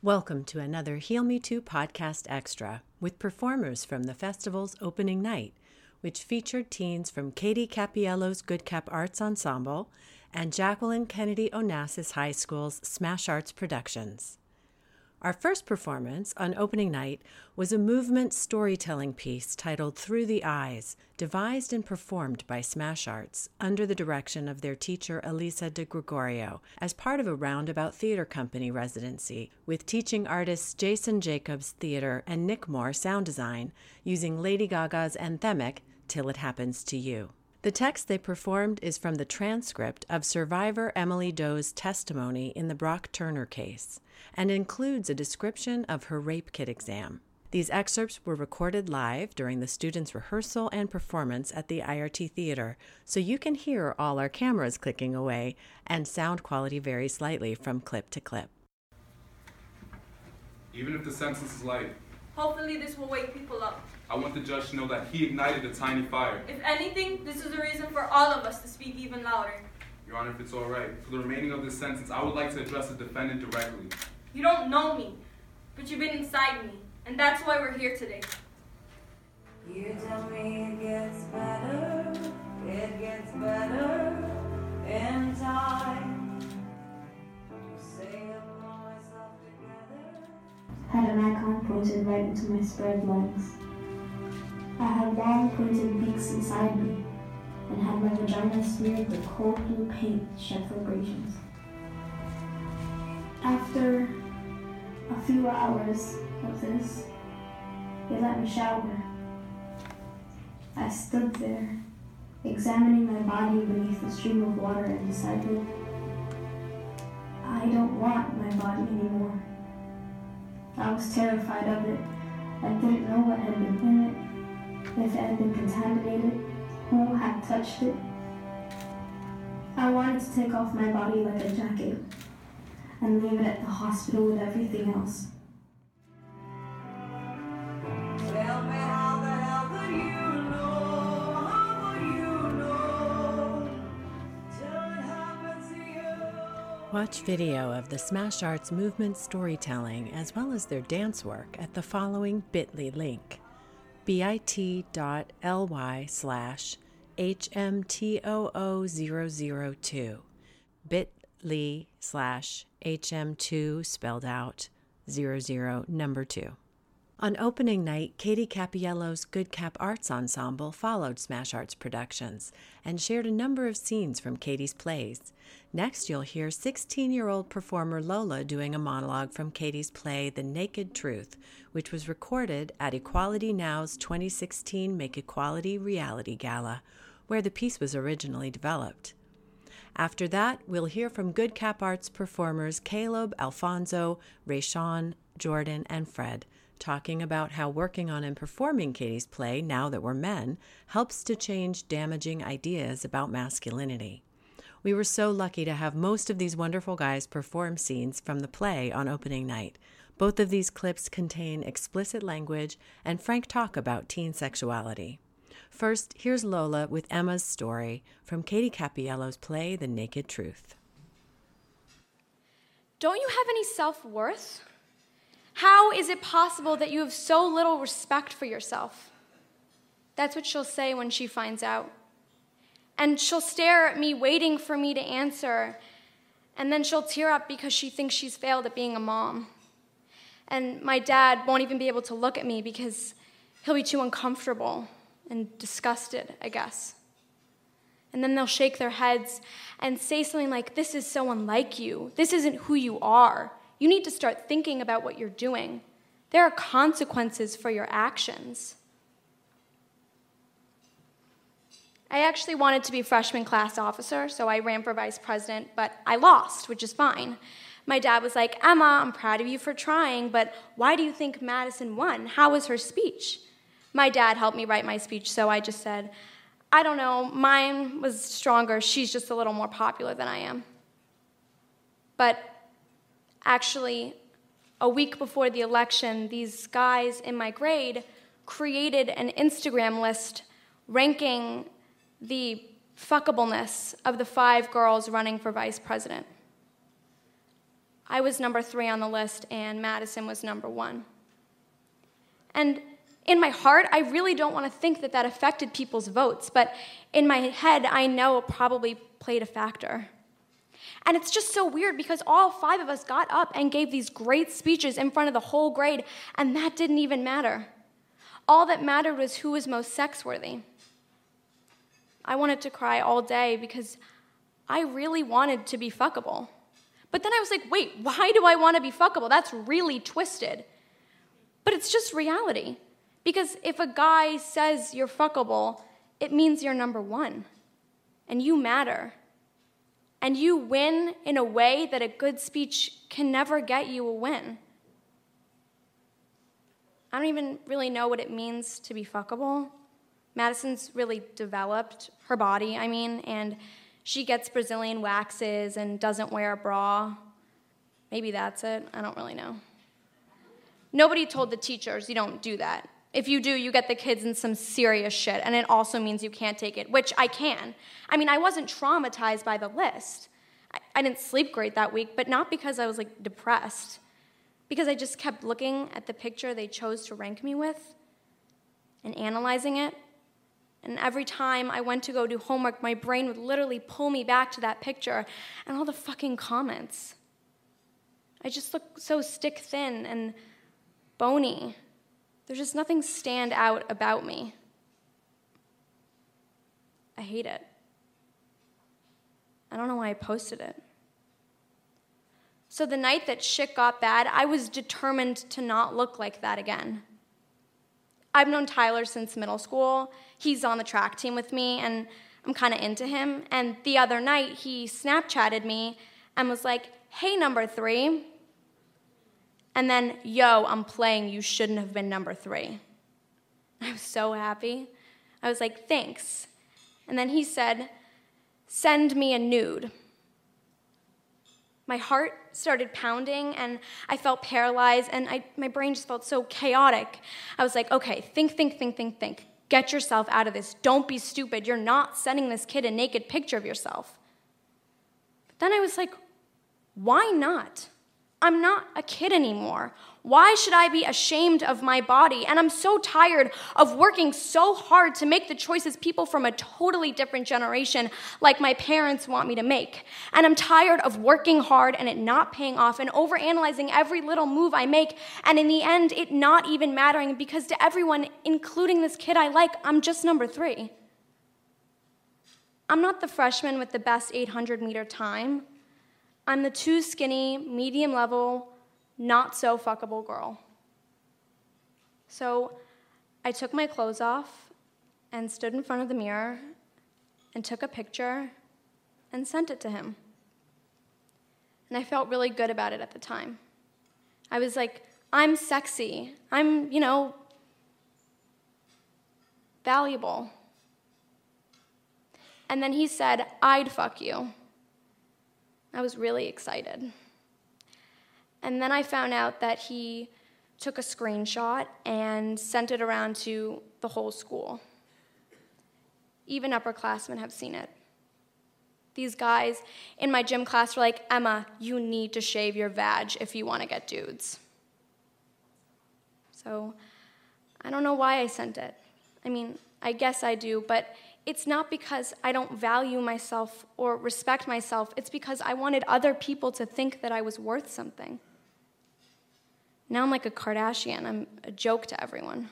Welcome to another Heal Me Too podcast extra with performers from the festival's opening night, which featured teens from Katie Cappiello's Good Cap Arts Ensemble and Jacqueline Kennedy Onassis High School's Smash Arts Productions. Our first performance on opening night was a movement storytelling piece titled Through the Eyes, devised and performed by Smash Arts under the direction of their teacher Elisa de Gregorio as part of a Roundabout Theater Company residency with teaching artists Jason Jacobs Theater and Nick Moore sound design using Lady Gaga's anthemic Till It Happens to You. The text they performed is from the transcript of survivor Emily Doe's testimony in the Brock Turner case and includes a description of her rape kit exam. These excerpts were recorded live during the students' rehearsal and performance at the IRT Theater, so you can hear all our cameras clicking away, and sound quality varies slightly from clip to clip. Even if the sentence is light, Hopefully, this will wake people up. I want the judge to know that he ignited a tiny fire. If anything, this is a reason for all of us to speak even louder. Your Honor, if it's all right, for the remaining of this sentence, I would like to address the defendant directly. You don't know me, but you've been inside me, and that's why we're here today. You tell me it gets better, it gets better in time. Had a Nikon pointed right into my spread legs. I had long pointed beaks inside me and had my vagina smeared with cold blue paint shed vibrations. After a few hours of this, they let me shower. I stood there, examining my body beneath the stream of water and decided, I don't want my body anymore. I was terrified of it. I didn't know what had been in it, if it had been contaminated, who had touched it. I wanted to take off my body like a jacket and leave it at the hospital with everything else. Watch video of the Smash Arts movement storytelling as well as their dance work at the following bit.ly link bit.ly slash HMTOO002 bit.ly slash HM2 spelled out 00 number 2. On opening night, Katie Cappiello's Good Cap Arts Ensemble followed Smash Arts Productions and shared a number of scenes from Katie's plays. Next, you'll hear 16 year old performer Lola doing a monologue from Katie's play The Naked Truth, which was recorded at Equality Now's 2016 Make Equality Reality Gala, where the piece was originally developed. After that, we'll hear from Good Cap Arts performers Caleb, Alfonso, Rayshawn, Jordan, and Fred talking about how working on and performing Katie's play, Now That We're Men, helps to change damaging ideas about masculinity. We were so lucky to have most of these wonderful guys perform scenes from the play on opening night. Both of these clips contain explicit language and frank talk about teen sexuality. First, here's Lola with Emma's story from Katie Cappiello's play The Naked Truth. Don't you have any self worth? How is it possible that you have so little respect for yourself? That's what she'll say when she finds out. And she'll stare at me, waiting for me to answer. And then she'll tear up because she thinks she's failed at being a mom. And my dad won't even be able to look at me because he'll be too uncomfortable and disgusted, I guess. And then they'll shake their heads and say something like, This is so unlike you. This isn't who you are. You need to start thinking about what you're doing. There are consequences for your actions. I actually wanted to be freshman class officer, so I ran for vice president, but I lost, which is fine. My dad was like, Emma, I'm proud of you for trying, but why do you think Madison won? How was her speech? My dad helped me write my speech, so I just said, I don't know, mine was stronger. She's just a little more popular than I am. But actually, a week before the election, these guys in my grade created an Instagram list ranking the fuckableness of the five girls running for vice president. I was number three on the list, and Madison was number one. And in my heart, I really don't want to think that that affected people's votes, but in my head, I know it probably played a factor. And it's just so weird because all five of us got up and gave these great speeches in front of the whole grade, and that didn't even matter. All that mattered was who was most sex worthy. I wanted to cry all day because I really wanted to be fuckable. But then I was like, wait, why do I want to be fuckable? That's really twisted. But it's just reality. Because if a guy says you're fuckable, it means you're number one. And you matter. And you win in a way that a good speech can never get you a win. I don't even really know what it means to be fuckable. Madison's really developed her body, I mean, and she gets Brazilian waxes and doesn't wear a bra. Maybe that's it. I don't really know. Nobody told the teachers you don't do that. If you do, you get the kids in some serious shit, and it also means you can't take it, which I can. I mean, I wasn't traumatized by the list. I, I didn't sleep great that week, but not because I was like depressed, because I just kept looking at the picture they chose to rank me with and analyzing it. And every time I went to go do homework, my brain would literally pull me back to that picture and all the fucking comments. I just look so stick thin and bony. There's just nothing stand out about me. I hate it. I don't know why I posted it. So the night that shit got bad, I was determined to not look like that again. I've known Tyler since middle school. He's on the track team with me, and I'm kind of into him. And the other night, he Snapchatted me and was like, hey, number three. And then, yo, I'm playing, you shouldn't have been number three. I was so happy. I was like, thanks. And then he said, send me a nude. My heart started pounding and I felt paralyzed and I, my brain just felt so chaotic. I was like, okay, think, think, think, think, think. Get yourself out of this. Don't be stupid. You're not sending this kid a naked picture of yourself. But then I was like, why not? I'm not a kid anymore. Why should I be ashamed of my body? And I'm so tired of working so hard to make the choices people from a totally different generation, like my parents, want me to make. And I'm tired of working hard and it not paying off and overanalyzing every little move I make, and in the end, it not even mattering because to everyone, including this kid I like, I'm just number three. I'm not the freshman with the best 800 meter time. I'm the too skinny, medium level, not so fuckable girl. So I took my clothes off and stood in front of the mirror and took a picture and sent it to him. And I felt really good about it at the time. I was like, I'm sexy. I'm, you know, valuable. And then he said, I'd fuck you. I was really excited. And then I found out that he took a screenshot and sent it around to the whole school. Even upperclassmen have seen it. These guys in my gym class were like, Emma, you need to shave your vag if you want to get dudes. So I don't know why I sent it. I mean, I guess I do, but it's not because I don't value myself or respect myself. It's because I wanted other people to think that I was worth something. Now I'm like a Kardashian. I'm a joke to everyone.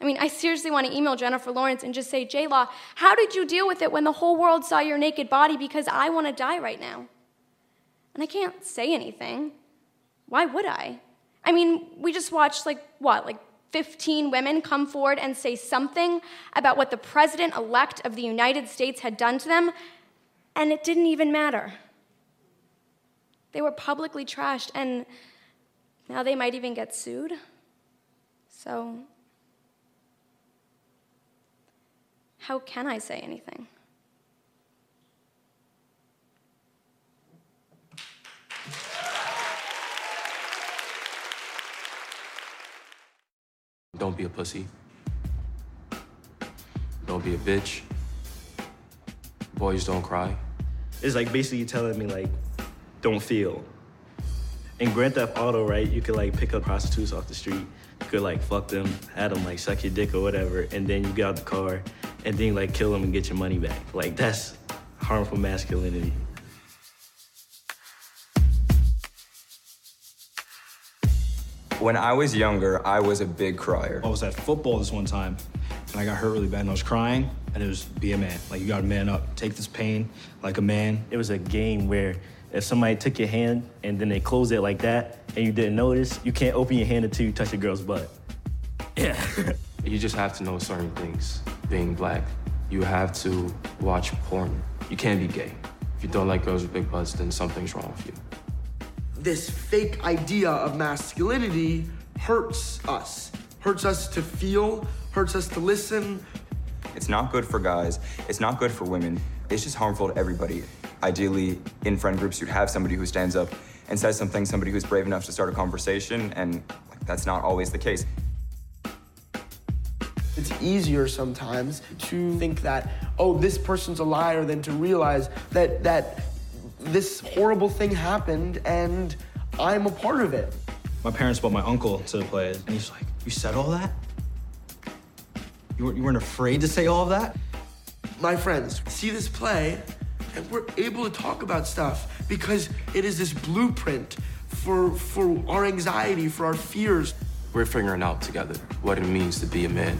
I mean, I seriously want to email Jennifer Lawrence and just say, J Law, how did you deal with it when the whole world saw your naked body because I want to die right now? And I can't say anything. Why would I? I mean, we just watched, like, what, like 15 women come forward and say something about what the president elect of the United States had done to them, and it didn't even matter. They were publicly trashed, and now they might even get sued. So, how can I say anything? Don't be a pussy. Don't be a bitch. Boys don't cry. It's like basically telling me like, don't feel. In Grand Theft Auto, right, you could like pick up prostitutes off the street. You could like fuck them, have them like suck your dick or whatever, and then you get out the car, and then like kill them and get your money back. Like that's harmful masculinity. When I was younger, I was a big crier. I was at football this one time, and I got hurt really bad, and I was crying, and it was be a man. Like, you gotta man up, take this pain like a man. It was a game where if somebody took your hand and then they closed it like that and you didn't notice, you can't open your hand until you touch a girl's butt. Yeah. You just have to know certain things. Being black, you have to watch porn. You can't be gay. If you don't like girls with big butts, then something's wrong with you. This fake idea of masculinity hurts us. Hurts us to feel, hurts us to listen. It's not good for guys, it's not good for women. It's just harmful to everybody. Ideally, in friend groups, you'd have somebody who stands up and says something, somebody who's brave enough to start a conversation, and like, that's not always the case. It's easier sometimes to think that, oh, this person's a liar than to realize that that this horrible thing happened and I'm a part of it. My parents brought my uncle to the play, and he's like, You said all that? You weren't, you weren't afraid to say all of that? My friends see this play and we're able to talk about stuff because it is this blueprint for for our anxiety, for our fears. We're figuring out together what it means to be a man.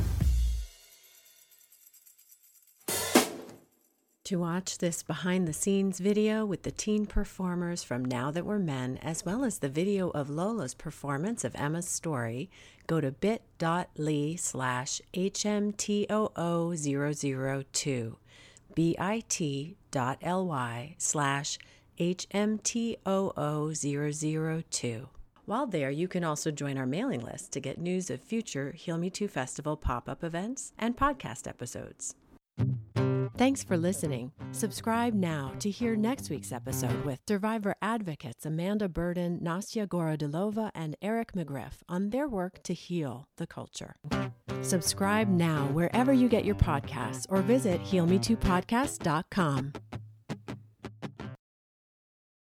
To watch this behind the scenes video with the teen performers from Now That We're Men, as well as the video of Lola's performance of Emma's story, go to bit.ly slash HMTOO002. bit.ly slash HMTOO002. While there, you can also join our mailing list to get news of future Heal Me Too Festival pop up events and podcast episodes. Thanks for listening. Subscribe now to hear next week's episode with survivor advocates Amanda Burden, Nastya Gorodilova, and Eric McGriff on their work to heal the culture. Subscribe now wherever you get your podcasts or visit healmetoopodcast.com.